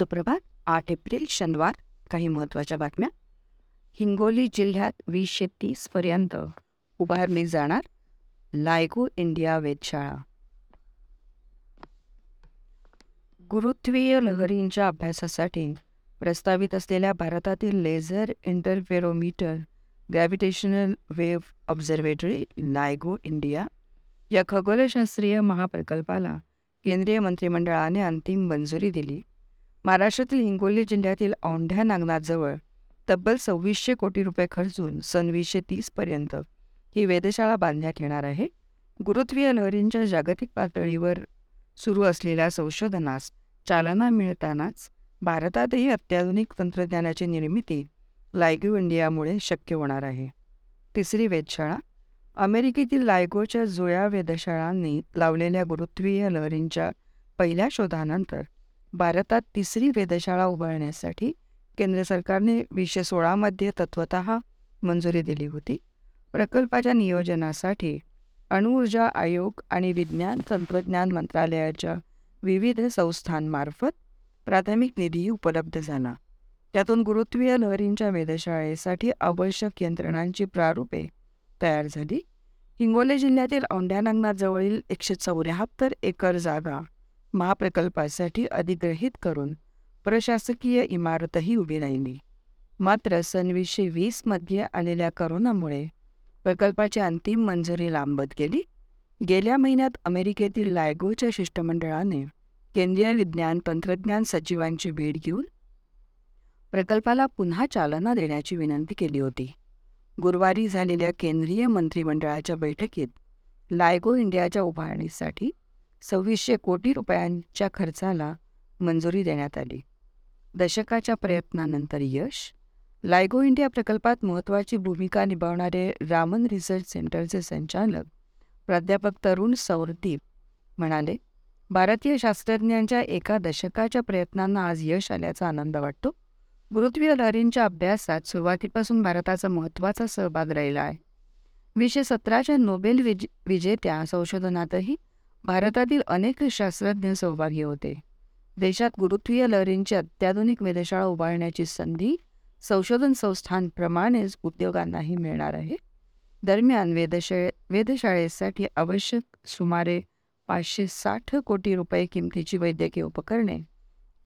सुप्रभात. आठ एप्रिल शनिवार. काही महत्त्वाच्या बातम्या. हिंगोली जिल्ह्यात वीसशे तीसपर्यंत उभारली जाणार लायगो इंडिया वेधशाळा. गुरुत्वीय लहरींच्या अभ्यासासाठी प्रस्तावित असलेल्या भारतातील laser interferometer gravitational wave observatory LIGO India या खगोलशास्त्रीय महाप्रकल्पाला केंद्रीय मंत्रिमंडळाने अंतिम मंजुरी दिली. महाराष्ट्रातील हिंगोली जिल्ह्यातील औंढ्या नागनाथजवळ तब्बल सव्वीसशे कोटी रुपये खर्चून सनवीसशे तीसपर्यंत ही वेधशाळा बांधण्यात येणार आहे. गुरुत्वीय लहरींच्या जागतिक पातळीवर सुरू असलेल्या संशोधनास चालना मिळतानाच भारतातही अत्याधुनिक तंत्रज्ञानाची निर्मिती लायगो इंडियामुळे शक्य होणार आहे. तिसरी वेधशाळा अमेरिकेतील लायगोच्या जुळ्या वेधशाळांनी लावलेल्या गुरुत्वीय लहरींच्या पहिल्या शोधानंतर भारतात तिसरी वेधशाळा उभारण्यासाठी केंद्र सरकारने वीसशे सोळामध्ये तत्वत मंजुरी दिली होती. प्रकल्पाच्या नियोजनासाठी अणुऊर्जा आयोग आणि विज्ञान तंत्रज्ञान मंत्रालयाच्या विविध संस्थांमार्फत प्राथमिक निधी उपलब्ध झाला. त्यातून गुरुत्वीय लहरींच्या वेधशाळेसाठी आवश्यक यंत्रणांची प्रारूपे तयार झाली. हिंगोली जिल्ह्यातील औंढ्यानागनाजवळील एकशे चौऱ्याहत्तर एकर जागा महाप्रकल्पासाठी अधिग्रहित करून प्रशासकीय इमारतही उभी राहिली. मात्र सनवीसशे वीसमध्ये आलेल्या करोनामुळे प्रकल्पाची अंतिम मंजुरी लांबत गेली. गेल्या महिन्यात अमेरिकेतील लायगोच्या शिष्टमंडळाने केंद्रीय विज्ञान तंत्रज्ञान सचिवांची भेट घेऊन प्रकल्पाला पुन्हा चालना देण्याची विनंती केली होती. गुरुवारी झालेल्या केंद्रीय मंत्रिमंडळाच्या बैठकीत लायगो इंडियाच्या उभारणीसाठी सव्वीसशे कोटी रुपयांच्या खर्चाला मंजुरी देण्यात आली. दशकाच्या प्रयत्नानंतर यश लायगो इंडिया प्रकल्पात महत्त्वाची भूमिका निभावणारे रामन रिसर्च सेंटरचे संचालक प्राध्यापक तरुण सौरदीप म्हणाले भारतीय शास्त्रज्ञांच्या एका दशकाच्या प्रयत्नांना आज यश आल्याचा आनंद वाटतो. पृथ्वी लहरींच्या अभ्यासात सुरुवातीपासून भारताचा महत्त्वाचा सहभाग राहिला आहे. वीसशे सतराच्या नोबेल विज विजेत्या संशोधनातही भारतातील अनेक शास्त्रज्ञ सहभागी होते. देशात गुरुत्वीय लहरींची अत्याधुनिक वेधशाळा उभारण्याची संधी संशोधन संस्थांप्रमाणेच उद्योगांनाही मिळणार आहे. दरम्यान वेधशाळे वेधशाळेसाठी आवश्यक सुमारे पाचशे साठ कोटी रुपये किमतीची वैद्यकीय उपकरणे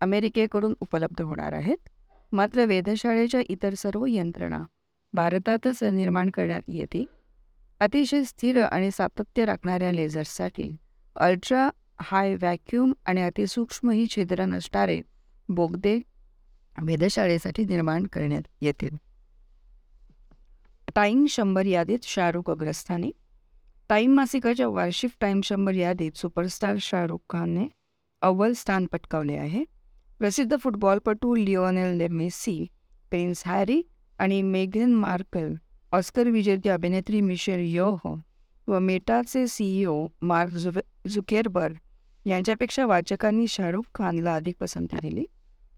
अमेरिकेकडून उपलब्ध होणार आहेत. मात्र वेधशाळेच्या इतर सर्व यंत्रणा भारतातच निर्माण करण्यात येतील. अतिशय स्थिर आणि सातत्य राखणाऱ्या लेझर्ससाठी अल्ट्रा हाय व्हॅक्यूम आणि अतिसूक्ष्म ही छिद्र नसणारे बोगदे वेधशाळेसाठी निर्माण करण्यात येतील. टाईम शंभर यादीत शाहरुख अग्रस्थानी. टाईम मासिकाच्या वार्षिक टाईम शंभर यादीत सुपरस्टार शाहरुख खानने अव्वल स्थान पटकावले आहे. प्रसिद्ध फुटबॉलपटू लिओनेल मेस्सी प्रिन्स हॅरी आणि मेघन मार्कल ऑस्कर विजेती अभिनेत्री मिशेल हो व मेटाचे सीईओ मार्क झु झुकेरबर्ग यांच्यापेक्षा वाचकांनी शाहरुख खानला अधिक पसंती दिली.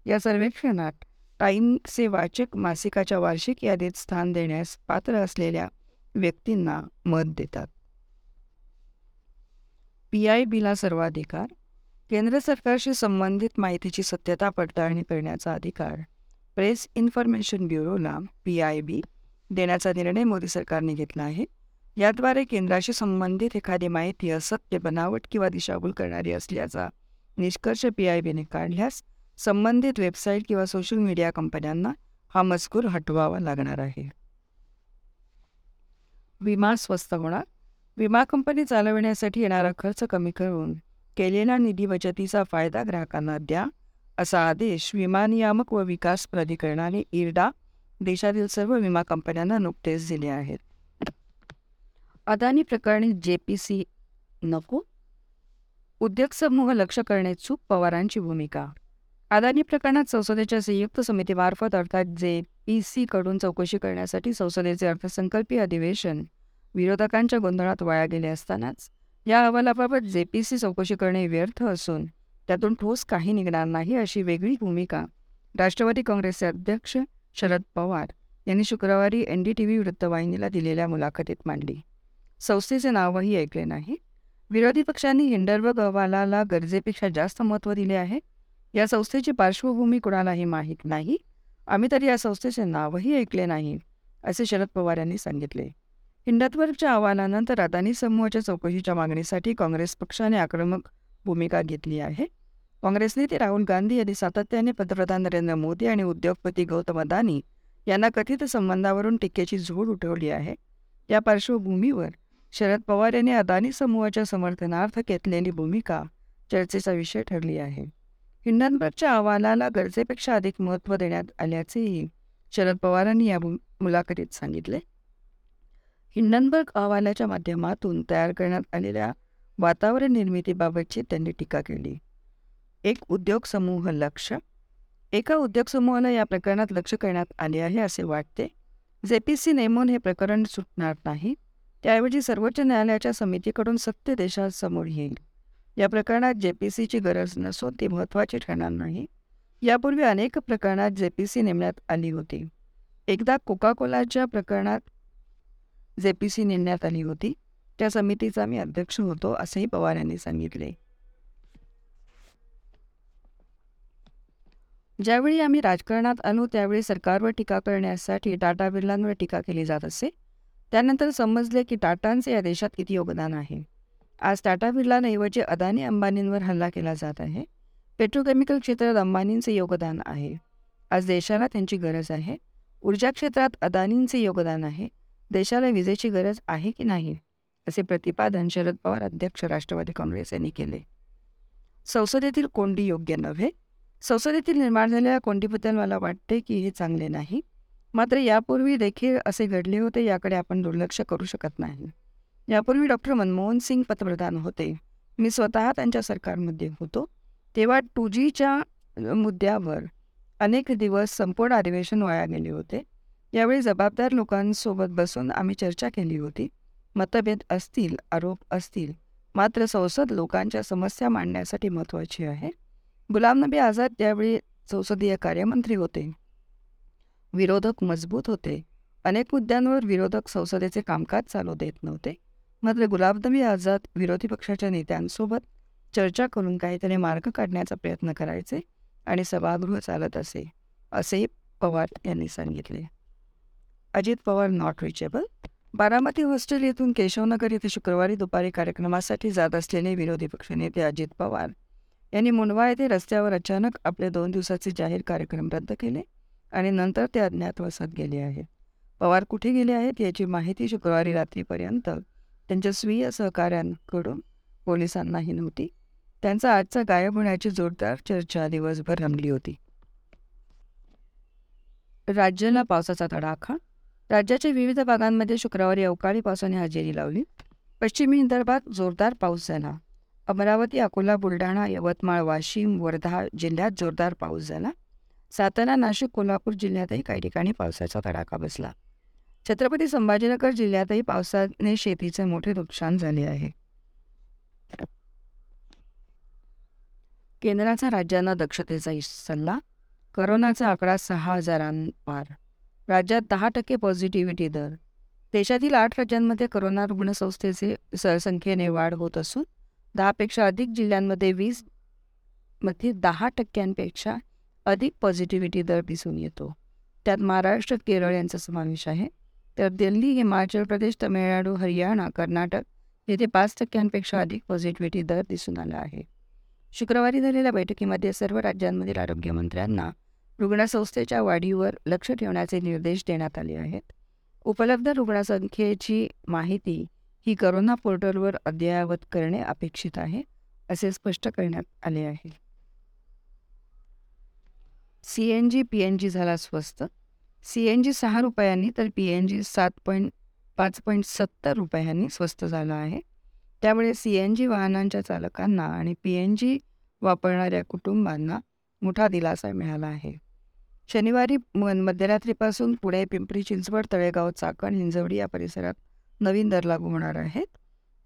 या सर्वेक्षणात टाईमचे वाचक मासिकाच्या वार्षिक यादीत स्थान देण्यास पात्र असलेल्या व्यक्तींना मत देतात. पी आय बीला सर्वाधिकार केंद्र सरकारशी संबंधित माहितीची सत्यता पडताळणी करण्याचा अधिकार प्रेस इन्फॉर्मेशन ब्युरोला पी आय बी देण्याचा निर्णय मोदी सरकारने घेतला आहे. याद्वारे केंद्राशी संबंधित एखादी माहिती असत्य बनावट किंवा दिशाभूल करणारी असल्याचा निष्कर्ष पी आय बीने काढल्यास संबंधित वेबसाईट किंवा सोशल मीडिया कंपन्यांना हा मजकूर हटवावा लागणार आहे. विमा स्वस्त होणार? विमा कंपनी चालविण्यासाठी येणारा खर्च कमी करून केलेला निधी बचतीचा फायदा ग्राहकांना द्या असा आदेश विमा नियामक व विकास प्राधिकरणाने इरडा देशातील सर्व विमा कंपन्यांना नुकतेच दिले आहेत. अदानी प्रकरणी जे पी सी नको? उद्योग समूह लक्ष करणे चूक पवारांची भूमिका. अदानी प्रकरणात संसदेच्या संयुक्त समितीमार्फत अर्थात जे पी सीकडून चौकशी करण्यासाठी संसदेचे अर्थसंकल्पीय अधिवेशन विरोधकांच्या गोंधळात वाया गेले असतानाच या अहवालाबाबत जे पी सी चौकशी करणे व्यर्थ असून त्यातून ठोस काही निघणार नाही अशी वेगळी भूमिका राष्ट्रवादी काँग्रेसचे अध्यक्ष शरद पवार यांनी शुक्रवारी एन डी टी व्ही वृत्तवाहिनीला दिलेल्या मुलाखतीत मांडली. संस्थेचे नावही ऐकले नाही. विरोधी पक्षांनी हिंडरबर्ग अहवालाला गरजेपेक्षा जास्त महत्त्व दिले आहे. या संस्थेची पार्श्वभूमी कुणालाही माहीत नाही. आम्ही तर या संस्थेचे नावही ऐकले नाही असे शरद पवार यांनी सांगितले. हिंडतवर्गच्या अहवालानंतर अदानी समूहाच्या चौकशीच्या मागणीसाठी काँग्रेस पक्षाने आक्रमक भूमिका घेतली आहे. काँग्रेस नेते राहुल गांधी यांनी सातत्याने पंतप्रधान नरेंद्र मोदी आणि उद्योगपती गौतम अदानी यांना कथित संबंधावरून टीकेची झोड उठवली आहे. या पार्श्वभूमीवर शरद पवार यांनी अदानी समूहाच्या समर्थनार्थ घेतलेली भूमिका चर्चेचा विषय ठरली आहे. हिंडनबर्गच्या अहवालाला गरजेपेक्षा अधिक महत्त्व देण्यात आल्याचेही शरद पवारांनी या मुलाखतीत सांगितले. हिंडनबर्ग अहवालाच्या माध्यमातून तयार करण्यात आलेल्या वातावरण निर्मितीबाबतची त्यांनी टीका केली. एक उद्योग समूह लक्ष एका उद्योग समूहाला या प्रकरणात लक्ष करण्यात आले आहे असे वाटते. जे पी सी नेमून हे प्रकरण सुटणार नाही त्याऐवजी सर्वोच्च न्यायालयाच्या समितीकडून सत्य देशासमोर येईल. या प्रकरणात जे पी सीची गरज नसून ती महत्त्वाची ठरणार नाही. यापूर्वी अनेक प्रकरणात जे पी सी नेमण्यात आली होती. एकदा कोका कोलाच्या प्रकरणात जे पी सी नेमण्यात आली होती. त्या समितीचा मी अध्यक्ष होतो असेही पवार यांनी सांगितले. ज्यावेळी आम्ही राजकारणात आलो त्यावेळी सरकारवर टीका करण्यासाठी टाटा बिर्लांवर टीका केली जात असे. त्यानंतर समजले की टाटांचे या देशात किती योगदान आहे. आज टाटा बिर्लांऐवजी अदानी अंबानींवर हल्ला केला जात आहे. पेट्रोकेमिकल क्षेत्रात अंबानींचे योगदान आहे. आज देशाला त्यांची गरज आहे. ऊर्जा क्षेत्रात अदानींचे योगदान आहे. देशाला विजेची गरज आहे की नाही? असे प्रतिपादन शरद पवार अध्यक्ष राष्ट्रवादी काँग्रेस यांनी केले. संसदेतील कोंडी योग्य नव्हे. संसदेतील निर्माण झालेल्या कोंडीबद्दल मला वाटते की हे चांगले नाही. मात्र यापूर्वी देखील असे घडले होते याकडे आपण दुर्लक्ष करू शकत नाही. यापूर्वी डॉक्टर मनमोहन सिंग पंतप्रधान होते. मी स्वतः त्यांच्या सरकारमध्ये होतो. तेव्हा टू जीच्या मुद्द्यावर अनेक दिवस संपूर्ण अधिवेशन वाया गेले होते. यावेळी जबाबदार लोकांसोबत बसून आम्ही चर्चा केली होती. मतभेद असतील आरोप असतील मात्र संसद लोकांच्या समस्या मांडण्यासाठी महत्त्वाची आहे. गुलाम नबी आझाद त्यावेळी संसदीय कार्यमंत्री होते. विरोधक मजबूत होते. अनेक मुद्द्यांवर विरोधक संसदेचे कामकाज चालू देत नव्हते. मात्र गुलाम नबी आझाद विरोधी पक्षाच्या नेत्यांसोबत चर्चा करून काहीतरी मार्ग काढण्याचा प्रयत्न करायचे आणि सभागृह चालत असे असेही पवार यांनी सांगितले. Ajit Pawar not reachable Baramati hostel येथून केशवनगर येथे शुक्रवारी दुपारी कार्यक्रमासाठी जात असलेले विरोधी पक्षनेते अजित पवार यांनी मुंडवा येथे रस्त्यावर अचानक आपले दोन दिवसाचे जाहीर कार्यक्रम रद्द केले. आणि नंतर ते अज्ञातवासात गेले आहे. पवार कुठे गेले आहेत याची माहिती शुक्रवारी रात्रीपर्यंत त्यांच्या स्वीय सहकाऱ्यांकडून पोलिसांनाही नव्हती. त्यांचा आजचा गायब होण्याची जोरदार चर्चा दिवसभर रमली होती. राज्याला पावसाचा तडाखा. राज्याच्या विविध भागांमध्ये शुक्रवारी अवकाळी पावसाने हजेरी लावली. पश्चिमी विदर्भात जोरदार पाऊस झाला. अमरावती अकोला बुलढाणा यवतमाळ वाशिम वर्धा जिल्ह्यात जोरदार पाऊस झाला. सातारा नाशिक कोल्हापूर जिल्ह्यातही काही ठिकाणी पावसाचा तडाखा बसला. छत्रपती संभाजीनगर जिल्ह्यातही पावसाने शेतीचे मोठे नुकसान झाले आहे. केंद्राचा राज्यांना दक्षतेचा सल्ला करोनाचा आकडा सहा हजारांपार राज्यात दहा टक्के पॉझिटिव्हिटी दर. देशातील आठ राज्यांमध्ये करोना रुग्णसंस्थेचे संख्येने वाढ होत असून दहापेक्षा अधिक जिल्ह्यांमध्ये वीसमध्ये दहा टक्क्यांपेक्षा अधिक पॉझिटिव्हिटी दर दिसून येतो. त्यात महाराष्ट्र केरळ यांचा समावेश आहे. तर दिल्ली हिमाचल प्रदेश तमिळनाडू हरियाणा कर्नाटक येथे पाच टक्क्यांपेक्षा अधिक पॉझिटिव्हिटी दर दिसून आला आहे. शुक्रवारी झालेल्या बैठकीमध्ये सर्व राज्यांमधील आरोग्यमंत्र्यांना रुग्णसंस्थेच्या वाढीवर लक्ष ठेवण्याचे निर्देश देण्यात आले आहेत. उपलब्ध रुग्णसंख्येची माहिती ही करोना पोर्टलवर अद्ययावत करणे अपेक्षित आहे असे स्पष्ट करण्यात आले आहे. C N G P N G झाला स्वस्त. सी एन जी सहा रुपयांनी तर पी एन जी सात पॉईंट पाच पॉईंट सत्तर रुपयांनी स्वस्त झाला आहे. त्यामुळे सी एन जी वाहनांच्या चालकांना आणि पी एन जी वापरणाऱ्या कुटुंबांना मोठा दिलासा मिळाला आहे. शनिवारी मध्यरात्रीपासून पुणे पिंपरी चिंचवड तळेगाव चाकण हिंजवडी या परिसरात नवीन दर लागू होणार आहेत.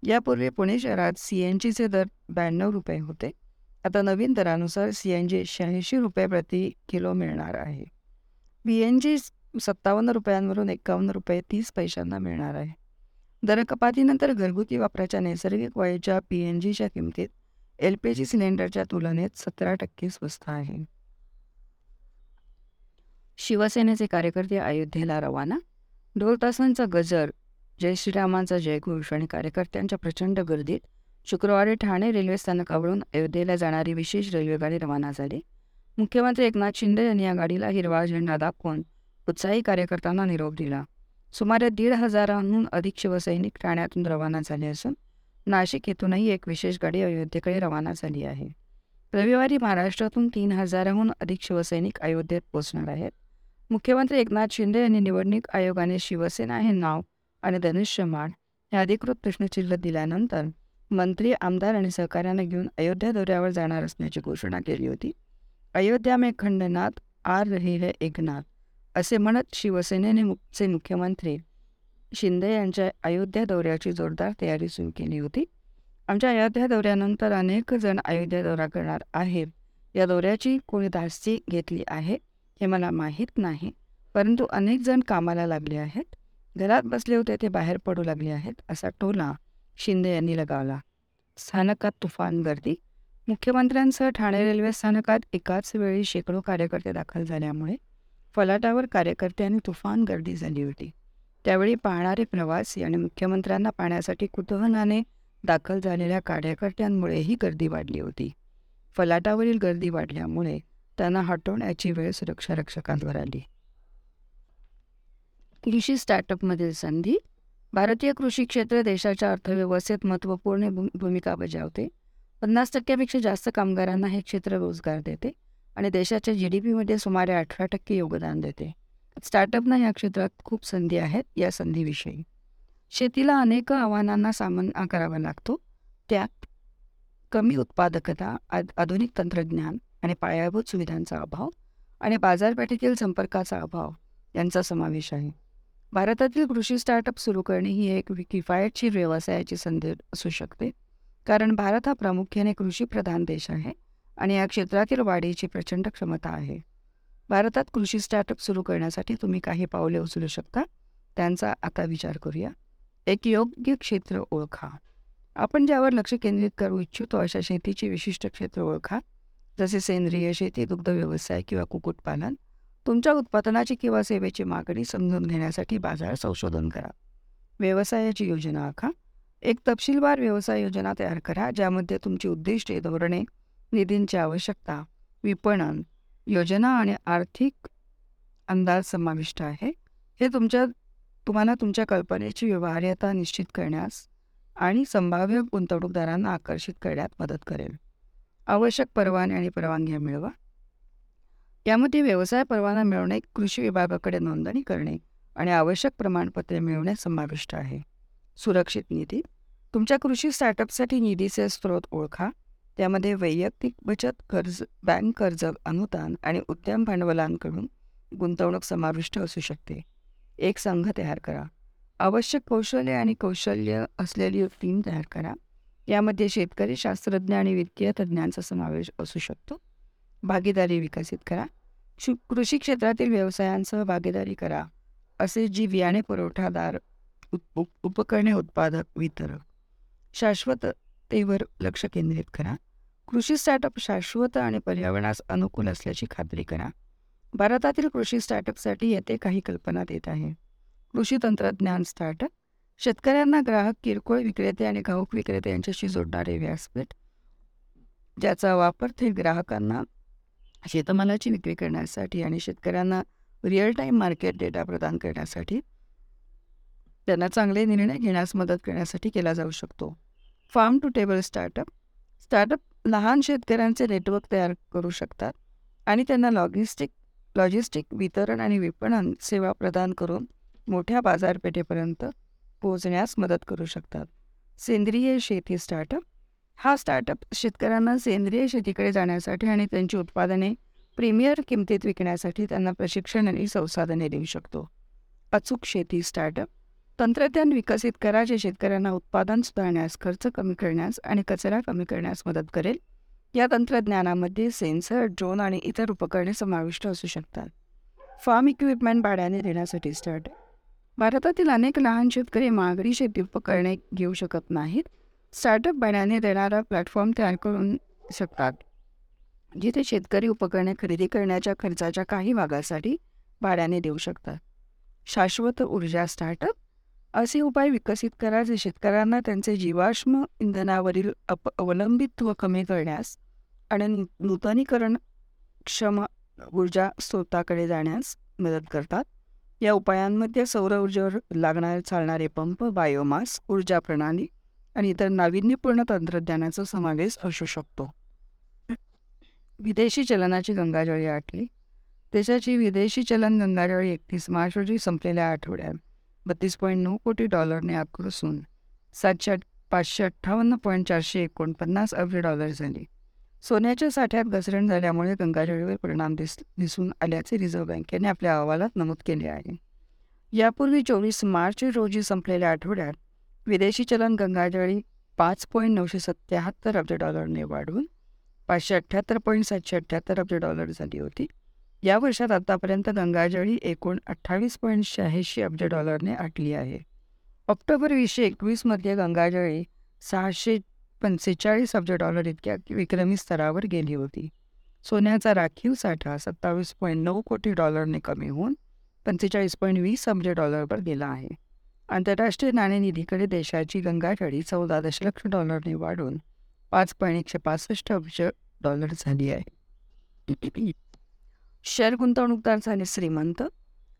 यापूर्वी पुणे शहरात सी एन जीचे दर ब्याण्णव रुपये होते. आता नवीन दरानुसार सी एन जी शहाऐंशी रुपये प्रति किलो मिळणार आहे. बी एन जी सत्तावन्न रुपयांवरून एकावन्न रुपये तीस पैशांना मिळणार आहे. दरकपातीनंतर घरगुती वापराच्या नैसर्गिक वायूच्या पी एन जीच्या किमतीत एल पी जी सिलेंडरच्या तुलनेत सतरा टक्के स्वस्त आहे. शिवसेनेचे कार्यकर्ते अयोध्येला रवाना? ढोलतासांचा गजर जय श्रीरामांचा जयघोष आणि कार्यकर्त्यांच्या प्रचंड गर्दीत शुक्रवारी ठाणे रेल्वे स्थानकावरून अयोध्येला जाणारी विशेष रेल्वेगाडी रवाना झाली. मुख्यमंत्री एकनाथ शिंदे यांनी या गाडीला हिरवा झेंडा दाखवून उत्साही कार्यकर्त्यांना निरोप दिला. सुमारे दीड हजारांहून अधिक शिवसैनिक ठाण्यातून रवाना झाले असून नाशिक येथूनही एक विशेष गाडी अयोध्येकडे रवाना झाली आहे. रविवारी महाराष्ट्रातून तीन हजाराहून अधिक शिवसैनिक अयोध्येत पोहोचणार आहेत. मुख्यमंत्री एकनाथ शिंदे यांनी निवडणूक आयोगाने शिवसेना हे नाव आणि धनुष्यमाण हे अधिकृत प्रश्नचिन्ह दिल्यानंतर मंत्री आमदार आणि सहकाऱ्यांना घेऊन अयोध्या दौऱ्यावर जाणार असल्याची घोषणा केली होती. अयोध्या मे खंडनाथ आर रहिले एकनाथ असे म्हणत शिवसेनेने मुखचे मुख्यमंत्री शिंदे यांच्या अयोध्या दौऱ्याची जोरदार तयारी सुरू केली होती. आमच्या अयोध्या दौऱ्यानंतर अनेक जण अयोध्या दौरा करणार आहेत. या दौऱ्याची कोणी धास्ती घेतली आहे हे मला माहीत नाही परंतु अनेक जण कामाला लागले आहेत. घरात बसले होते ते बाहेर पडू लागले आहेत असा टोला शिंदे यांनी लगावला. स्थानकात तुफान गर्दी. मुख्यमंत्र्यांसह ठाणे रेल्वे स्थानकात एकाच वेळी शेकडो कार्यकर्ते दाखल झाल्यामुळे फलाटावर कार्यकर्त्यांनी तुफान गर्दी झाली होती. त्यावेळी पाहणारे प्रवासी आणि मुख्यमंत्र्यांना पाहण्यासाठी कुतूहलाने दाखल झालेल्या कार्यकर्त्यांमुळेही गर्दी वाढली होती. फलाटावरील गर्दी वाढल्यामुळे त्यांना हटवण्याची वेळ सुरक्षा रक्षकांवर आली. कृषी स्टार्टअपमधील संधी भारतीय कृषी क्षेत्र देशाच्या अर्थव्यवस्थेत महत्त्वपूर्ण भूमिका बजावते. पन्नास टक्क्यापेक्षा जास्त कामगारांना हे क्षेत्र रोजगार देते आणि देशाच्या जी डी पीमध्ये सुमारे अठरा टक्के योगदान देते. स्टार्टअपना या क्षेत्रात खूप संधी आहेत या संधीविषयी. शेतीला अनेक आव्हानांना सामना करावा लागतो. त्यात कमी उत्पादकता आधुनिक तंत्रज्ञान आणि पायाभूत सुविधांचा अभाव आणि बाजारपेठेतील संपर्काचा अभाव यांचा समावेश आहे. भारतातील कृषी स्टार्टअप सुरू करणे ही एक किफायतशीर व्यवसायाची संधी असू शकते. कारण भारत हा प्रामुख्याने कृषीप्रधान देश आहे आणि या क्षेत्रातील वाढीची प्रचंड क्षमता आहे. भारतात कृषी स्टार्टअप सुरू करण्यासाठी तुम्ही काही पावले उचलू शकता? त्यांचा आता विचार करूया. एक योग्य क्षेत्र ओळखा. आपण ज्यावर लक्ष केंद्रित करू इच्छितो अशा शेतीची विशिष्ट क्षेत्र ओळखा. जसे सेंद्रिय शेती दुग्ध व्यवसाय किंवा कुक्कुटपालन. तुमच्या उत्पादनाची किंवा सेवेची मागणी समजून घेण्यासाठी बाजार संशोधन करा. व्यवसायाची योजना आखा. एक तपशीलवार व्यवसाय योजना तयार करा ज्यामध्ये तुमची उद्दिष्टे धोरणे निधींची आवश्यकता विपणन योजना आणि आर्थिक अंदाज समाविष्ट आहे. हे तुमच्या तुम्हाला तुमच्या कल्पनेची व्यवहार्यता निश्चित करण्यास आणि संभाव्य गुंतवणूकदारांना आकर्षित करण्यात मदत करेल. आवश्यक परवाने आणि परवानग्या मिळवा. यामध्ये व्यवसाय परवाना मिळवणे कृषी विभागाकडे नोंदणी करणे आणि आवश्यक प्रमाणपत्रे मिळवणे समाविष्ट आहे. सुरक्षित निधी. तुमच्या कृषी स्टार्टअपसाठी निधीचे स्रोत ओळखा. त्यामध्ये वैयक्तिक बचत कर्ज बँक कर्ज अनुदान आणि उद्यम भांडवलांकडून गुंतवणूक समाविष्ट असू शकते. एक संघ तयार करा. आवश्यक कौशल्य आणि कौशल्य असलेली टीम तयार करा. यामध्ये शेतकरी शास्त्रज्ञ आणि वित्तीय तज्ज्ञांचा समावेश असू शकतो. भागीदारी विकसित करा. शु कृषी क्षेत्रातील व्यवसायांसह भागीदारी करा. असे जी बियाणे पुरवठादार उप उपकरणे उत्पादक वितरक शाश्वततेवर लक्ष केंद्रित करा. कृषी स्टार्टअप शाश्वत आणि पर्यावरणास अनुकूल असल्याची खात्री करा. भारतातील कृषी स्टार्टअपसाठी येथे काही कल्पना देत आहे. कृषी तंत्रज्ञान स्टार्टअप शेतकऱ्यांना ग्राहक किरकोळ विक्रेते आणि घाऊक विक्रेते यांच्याशी जोडणारे व्यासपीठ ज्याचा वापर थेट ग्राहकांना शेतमालाची विक्री करण्यासाठी आणि शेतकऱ्यांना रिअल टाईम मार्केट डेटा प्रदान करण्यासाठी त्यांना चांगले निर्णय घेण्यास मदत करण्यासाठी केला जाऊ शकतो. Farm to table startup startup लहान शेतकऱ्यांचे नेटवर्क तयार करू शकतात आणि त्यांना लॉजिस्टिक लॉजिस्टिक वितरण आणि विपणन सेवा प्रदान करून मोठ्या बाजारपेठेपर्यंत पोहोचण्यास मदत करू शकतात. सेंद्रिय शेती स्टार्टअप हा स्टार्टअप शेतकऱ्यांना सेंद्रिय शेतीकडे जाण्यासाठी आणि त्यांची उत्पादने प्रीमियर किमतीत विकण्यासाठी त्यांना प्रशिक्षण आणि संसाधने देऊ शकतो. अचूक शेती स्टार्टअप तंत्रज्ञान विकसित करा जे शेतकऱ्यांना उत्पादन सुधारण्यास खर्च कमी करण्यास आणि कचरा कमी करण्यास मदत करेल. या तंत्रज्ञानामध्ये सेन्सर ड्रोन आणि इतर उपकरणे समाविष्ट असू शकतात. फार्म इक्विपमेंट भाड्याने देण्यासाठी स्टार्टअप भारतातील अनेक लहान शेतकरी महागडी शेती उपकरणे घेऊ शकत नाहीत. स्टार्टअप भाड्याने देणारा प्लॅटफॉर्म तयार करून शकतात जिथे शेतकरी उपकरणे खरेदी करण्याच्या खर्चाच्या काही भागासाठी भाड्याने देऊ शकतात. शाश्वत ऊर्जा स्टार्टअप? असे उपाय विकसित करा जे शेतकऱ्यांना त्यांचे जीवाश्म इंधनावरील अप अवलंबित्व कमी करण्यास आणि नू नूतनीकरण क्षम ऊर्जा स्रोताकडे जाण्यास मदत करतात. या उपायांमध्ये सौर ऊर्जेवर लागणारे चालणारे पंप बायोमास ऊर्जा प्रणाली आणि इतर नाविन्यपूर्ण तंत्रज्ञानाचा समावेश असू शकतो. विदेशी चलनाची गंगाजळी आटली देशाची विदेशी चलन गंगाजळी एकतीस मार्च रोजी संपलेल्या आठवड्यात बत्तीस पॉईंट नऊ कोटी डॉलरने आकर्षून सातशे पाचशे अठ्ठावन्न पॉईंट चारशे एकोणपन्नास अब्ज डॉलर झाली. सोन्याच्या साठ्यात घसरण झाल्यामुळे गंगाजळीवर परिणाम दिस दिसून आल्याचे रिझर्व्ह बँकेने आपल्या अहवालात नमूद केले आहे. यापूर्वी चोवीस मार्च रोजी संपलेल्या आठवड्यात विदेशी चलन गंगाजळी पाच पॉईंट नऊशे सत्याहत्तर अब्ज डॉलरने वाढून पाचशे अठ्ठ्याहत्तर पॉईंट सातशे अठ्ठ्याहत्तर अब्ज डॉलर झाली होती. या वर्षात आतापर्यंत गंगाजळी एकूण अठ्ठावीस पॉईंट शहाऐंशी अब्ज डॉलरने आटली आहे. ऑक्टोबर वीसशे एकवीसमध्ये गंगाजळी सहाशे पंचेचाळीस अब्ज डॉलर इतक्या विक्रमी स्तरावर गेली होती. सोन्याचा राखीव साठा सत्तावीस पॉईंट नऊ कोटी डॉलरने कमी होऊन पंचेचाळीस पॉईंट वीस अब्ज डॉलरवर गेला आहे. आंतरराष्ट्रीय नाणेनिधीकडे देशाची गंगाठळी चौदा दशलक्ष डॉलरने वाढून पाच पॉईंट एकशे पासष्ट अब्ज डॉलर झाली आहे. शेअर गुंतवणूकदार झाले श्रीमंत.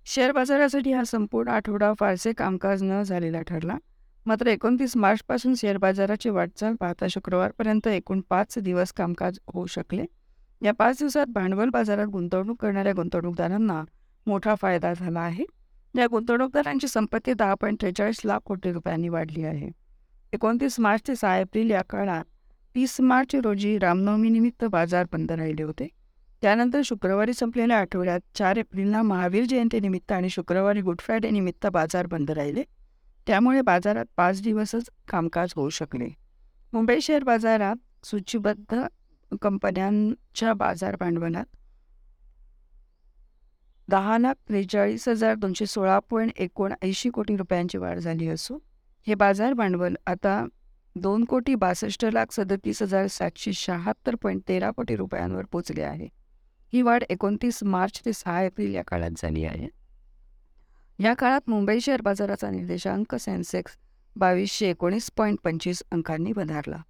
शेअर बाजारासाठी हा संपूर्ण आठवडा फारसे कामकाज न झालेला ठरला. मात्र एकोणतीस मार्चपासून शेअर बाजाराची वाटचाल पाहता शुक्रवारपर्यंत एकूण पाच दिवस कामकाज होऊ शकले. या पाच दिवसात भांडवल बाजारात गुंतवणूक करणाऱ्या गुंतवणूकदारांना मोठा फायदा झाला आहे. या गुंतवणूकदारांची संपत्ती दहा पॉईंट त्रेचाळीस लाख कोटी रुपयांनी वाढली आहे. एकोणतीस मार्च ते सहा एप्रिल या काळात तीस मार्च रोजी रामनवमीनिमित्त बाजार बंद राहिले होते. त्यानंतर शुक्रवारी संपलेल्या आठवड्यात चार एप्रिलला महावीर जयंतीनिमित्त आणि शुक्रवारी गुड फ्रायडे निमित्त बाजार बंद राहिले. त्यामुळे बाजारात पाच दिवसच कामकाज होऊ शकले. मुंबई शेअर बाजारात सूचीबद्ध कंपन्यांच्या बाजार भांडवलात दहा लाख त्रेचाळीस हजार दोनशे सोळा पॉईंट एकोणऐंशी कोटी रुपयांची वाढ झाली असून हे बाजार भांडवल आता दोन कोटी बासष्ट लाख सदतीस हजार सातशे शहात्तर पॉईंट तेरा कोटी रुपयांवर पोचले आहे. ही वाढ एकोणतीस मार्च ते सहा एप्रिल या काळात झाली आहे. या काळात मुंबई शेअर बाजाराचा निर्देशांक सेन्सेक्स बावीसशे एकोणीस पॉईंट पंचवीस अंकांनी वधारला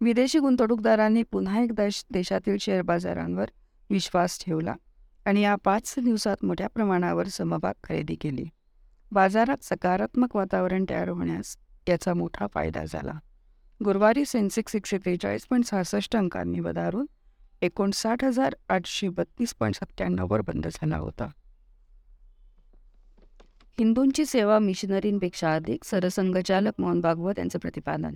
विदेशी गुंतवणूकदारांनी पुन्हा एकदा देशातील शेअर बाजारांवर विश्वास ठेवला. आणि या पाच दिवसात मोठ्या प्रमाणावर समभाग खरेदी केली. बाजारात सकारात्मक वातावरण तयार होण्यास याचा मोठा फायदा झाला. गुरुवारी सेन्सेक्स एकशे त्रेचाळीस पॉईंट सहासष्ट अंकांनी वधारून एकोणसाठ हजार आठशे बत्तीस पॉईंट सत्त्याण्णववर बंद झाला होता. हिंदूंची सेवा मिशनरींपेक्षा अधिक सरसंघचालक मोहन भागवत यांचं प्रतिपादन.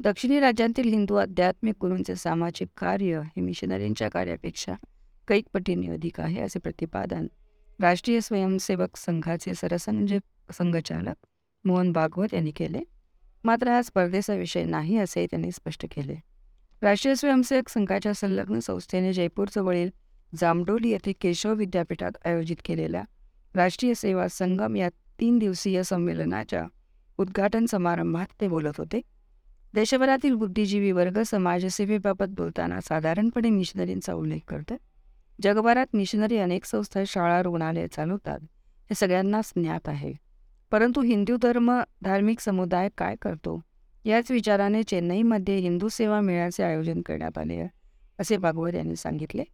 दक्षिणी राज्यांतील हिंदू आध्यात्मिक गुरूंचे सामाजिक कार्य हे मिशनरींच्या कार्यापेक्षा कैक पटीने अधिक आहे असे प्रतिपादन राष्ट्रीय स्वयंसेवक संघाचे सरसंघ संघचालक मोहन भागवत यांनी केले. मात्र हा स्पर्धेचा विषय नाही असेही त्यांनी स्पष्ट केले. राष्ट्रीय स्वयंसेवक संघाच्या संलग्न संस्थेने जयपूरजवळील जामडोली येथे केशव विद्यापीठात आयोजित केलेल्या राष्ट्रीय सेवा संगम या तीन दिवसीय संमेलनाच्या उद्घाटन समारंभात ते बोलत होते. देशभरातील बुद्धिजीवी वर्ग समाजसेवेबाबत बोलताना साधारणपणे मिशनरींचा उल्लेख करतात जगभरात मिशनरी अनेक संस्था शाळा रुग्णालये चालवतात. हे सगळ्यांनाच ज्ञात आहे. परंतु हिंदू धर्म धार्मिक समुदाय काय करतो? याच विचाराने चेन्नईमध्ये हिंदू सेवा मेळ्याचे आयोजन करण्यात आले असे भागवत यांनी सांगितले.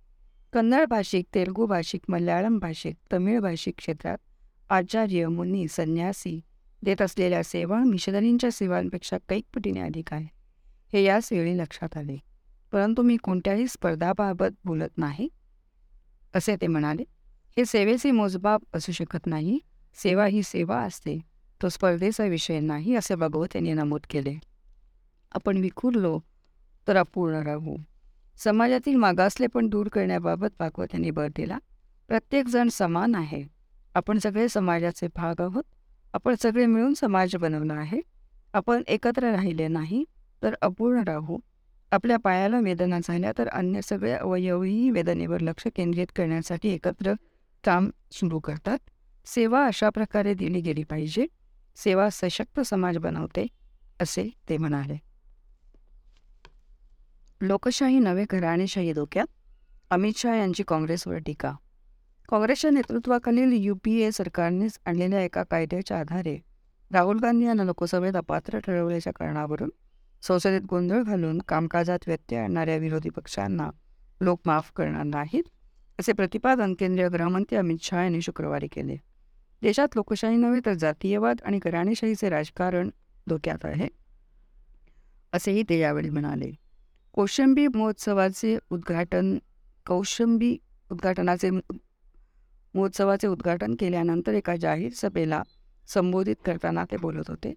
कन्नड भाषिक तेलुगू भाषिक मल्याळम भाषिक तमिळ भाषिक क्षेत्रात आचार्य मुनी संन्यासी देत असलेल्या सेवा मिशनरींच्या सेवांपेक्षा कैक पटीने अधिक आहे. हे याच वेळी लक्षात आले. परंतु मी कोणत्याही स्पर्धाबाबत बोलत नाही. असे ते म्हणाले. हे सेवेचे मोजबाब असू शकत नाही. सेवा ही सेवा असते. तो स्पर्धेचा विषय नाही असे भागवत यांनी नमूद केले. आपण विखुरलो तर अपूर्ण राहू. समाजातील मागासले पण दूर करण्याबाबत भागवत यांनी भर दिला. प्रत्येकजण समान आहे. आपण सगळे समाजाचे भाग आहोत. आपण सगळे मिळून समाज बनवला आहे. आपण एकत्र राहिले नाही तर अपूर्ण राहू. आपल्या पायाला वेदना झाल्या तर अन्य सगळे अवयवही वेदनेवर लक्ष केंद्रित करण्यासाठी एकत्र काम सुरू करतात. सेवा अशा प्रकारे दिली गेली पाहिजे. सेवा सशक्त समाज बनवते असे ते म्हणाले. लोकशाही नवे घराणेशाही धोक्यात. अमित शहा यांची काँग्रेसवर टीका. काँग्रेसच्या नेतृत्वाखालील यू पी ए सरकारनेच आणलेल्या एका कायद्याच्या आधारे राहुल गांधी यांना लोकसभेत अपात्र ठरवल्याच्या कारणावरून संसदेत गोंधळ घालून कामकाजात व्यत्यय आणणाऱ्या विरोधी पक्षांना लोक माफ करणार नाहीत असे प्रतिपादन केंद्रीय गृहमंत्री अमित शहा यांनी शुक्रवारी केले. देशात लोकशाही नव्हे तर जातीयवाद आणि घराणेशाहीचे राजकारण धोक्यात आहे असेही ते यावेळी म्हणाले. कौशंबी महोत्सवाचे उद्घाटन कौशंबी उद्घाटनाचे महोत्सवाचे उद्घाटन केल्यानंतर एका जाहीर सभेला संबोधित करताना ते बोलत होते.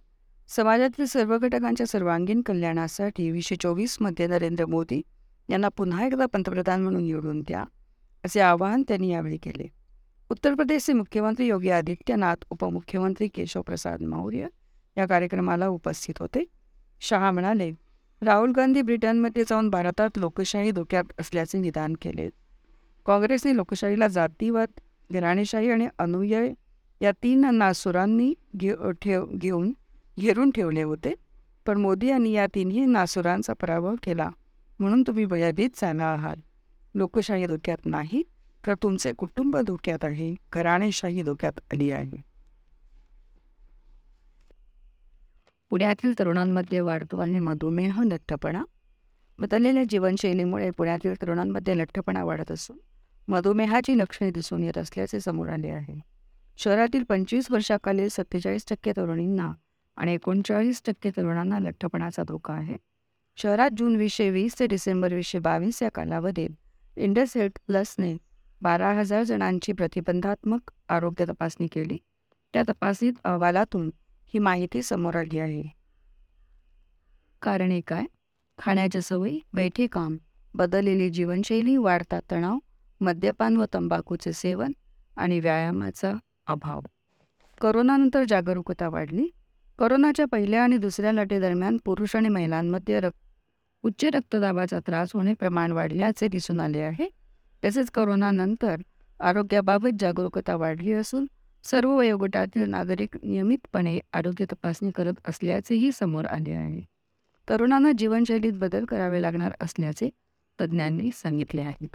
समाजातील सर्व घटकांच्या सर्वांगीण कल्याणासाठी वीसशे चोवीसमध्ये नरेंद्र मोदी यांना पुन्हा एकदा पंतप्रधान म्हणून निवडून द्या असे आवाहन त्यांनी यावेळी केले. उत्तर प्रदेशचे मुख्यमंत्री योगी आदित्यनाथ उपमुख्यमंत्री केशवप्रसाद मौर्य या कार्यक्रमाला उपस्थित होते. शहा म्हणाले राहुल गांधी ब्रिटनमध्ये जाऊन भारतात लोकशाही धोक्यात असल्याचे निदान केले. काँग्रेसने लोकशाहीला जातीवाद घराणेशाही आणि अनुयाय या तीन नासुरांनी घे ठेव घेऊन घेरून ठेवले होते. पण मोदी यांनी या तिन्ही नासुरांचा पराभव केला. म्हणून तुम्ही भयभीत झाला आहात. लोकशाही धोक्यात नाही तर तुमचे कुटुंब धोक्यात आहे. घराणेशाही धोक्यात आली आहे. पुण्यातील तरुणांमध्ये वाढतो आणि मधुमेह लठ्ठपणा. बदललेल्या जीवनशैलीमुळे पुण्यातील तरुणांमध्ये लठ्ठपणा वाढत असून मधुमेहाची लक्षणे दिसून येत असल्याचे समोर आले आहे. शहरातील पंचवीस वर्षाखालील सत्तेचाळीस टक्के तरुणींना आणि एकोणचाळीस टक्के तरुणांना लठ्ठपणाचा धोका आहे. शहरात जून वीसशे वीस ते डिसेंबर वीसशे बावीस या कालावधीत इंडस हेल्थ प्लसने बारा हजार जणांची प्रतिबंधात्मक आरोग्य तपासणी केली. त्या तपासणीत अहवालातून ही माहिती समोर आली आहे. कारणे काय खाण्याच्या सवयी बैठे काम बदललेली जीवनशैली वाढता तणाव मद्यपान व तंबाखूचे सेवन आणि व्यायामाचा अभाव. करोनानंतर जागरूकता वाढली. करोनाच्या पहिल्या आणि दुसऱ्या लाटेदरम्यान पुरुष आणि महिलांमध्ये रक्त उच्च रक्तदाबाचा त्रास होणे प्रमाण वाढल्याचे दिसून आले आहे. तसेच करोनानंतर आरोग्याबाबत जागरूकता वाढली असून सर्व वयोगटातील नागरिक नियमितपणे आरोग्य तपासणी करत असल्याचेही समोर आले आहे. तरुणांना जीवनशैलीत बदल करावे लागणार असल्याचे तज्ज्ञांनी सांगितले आहे.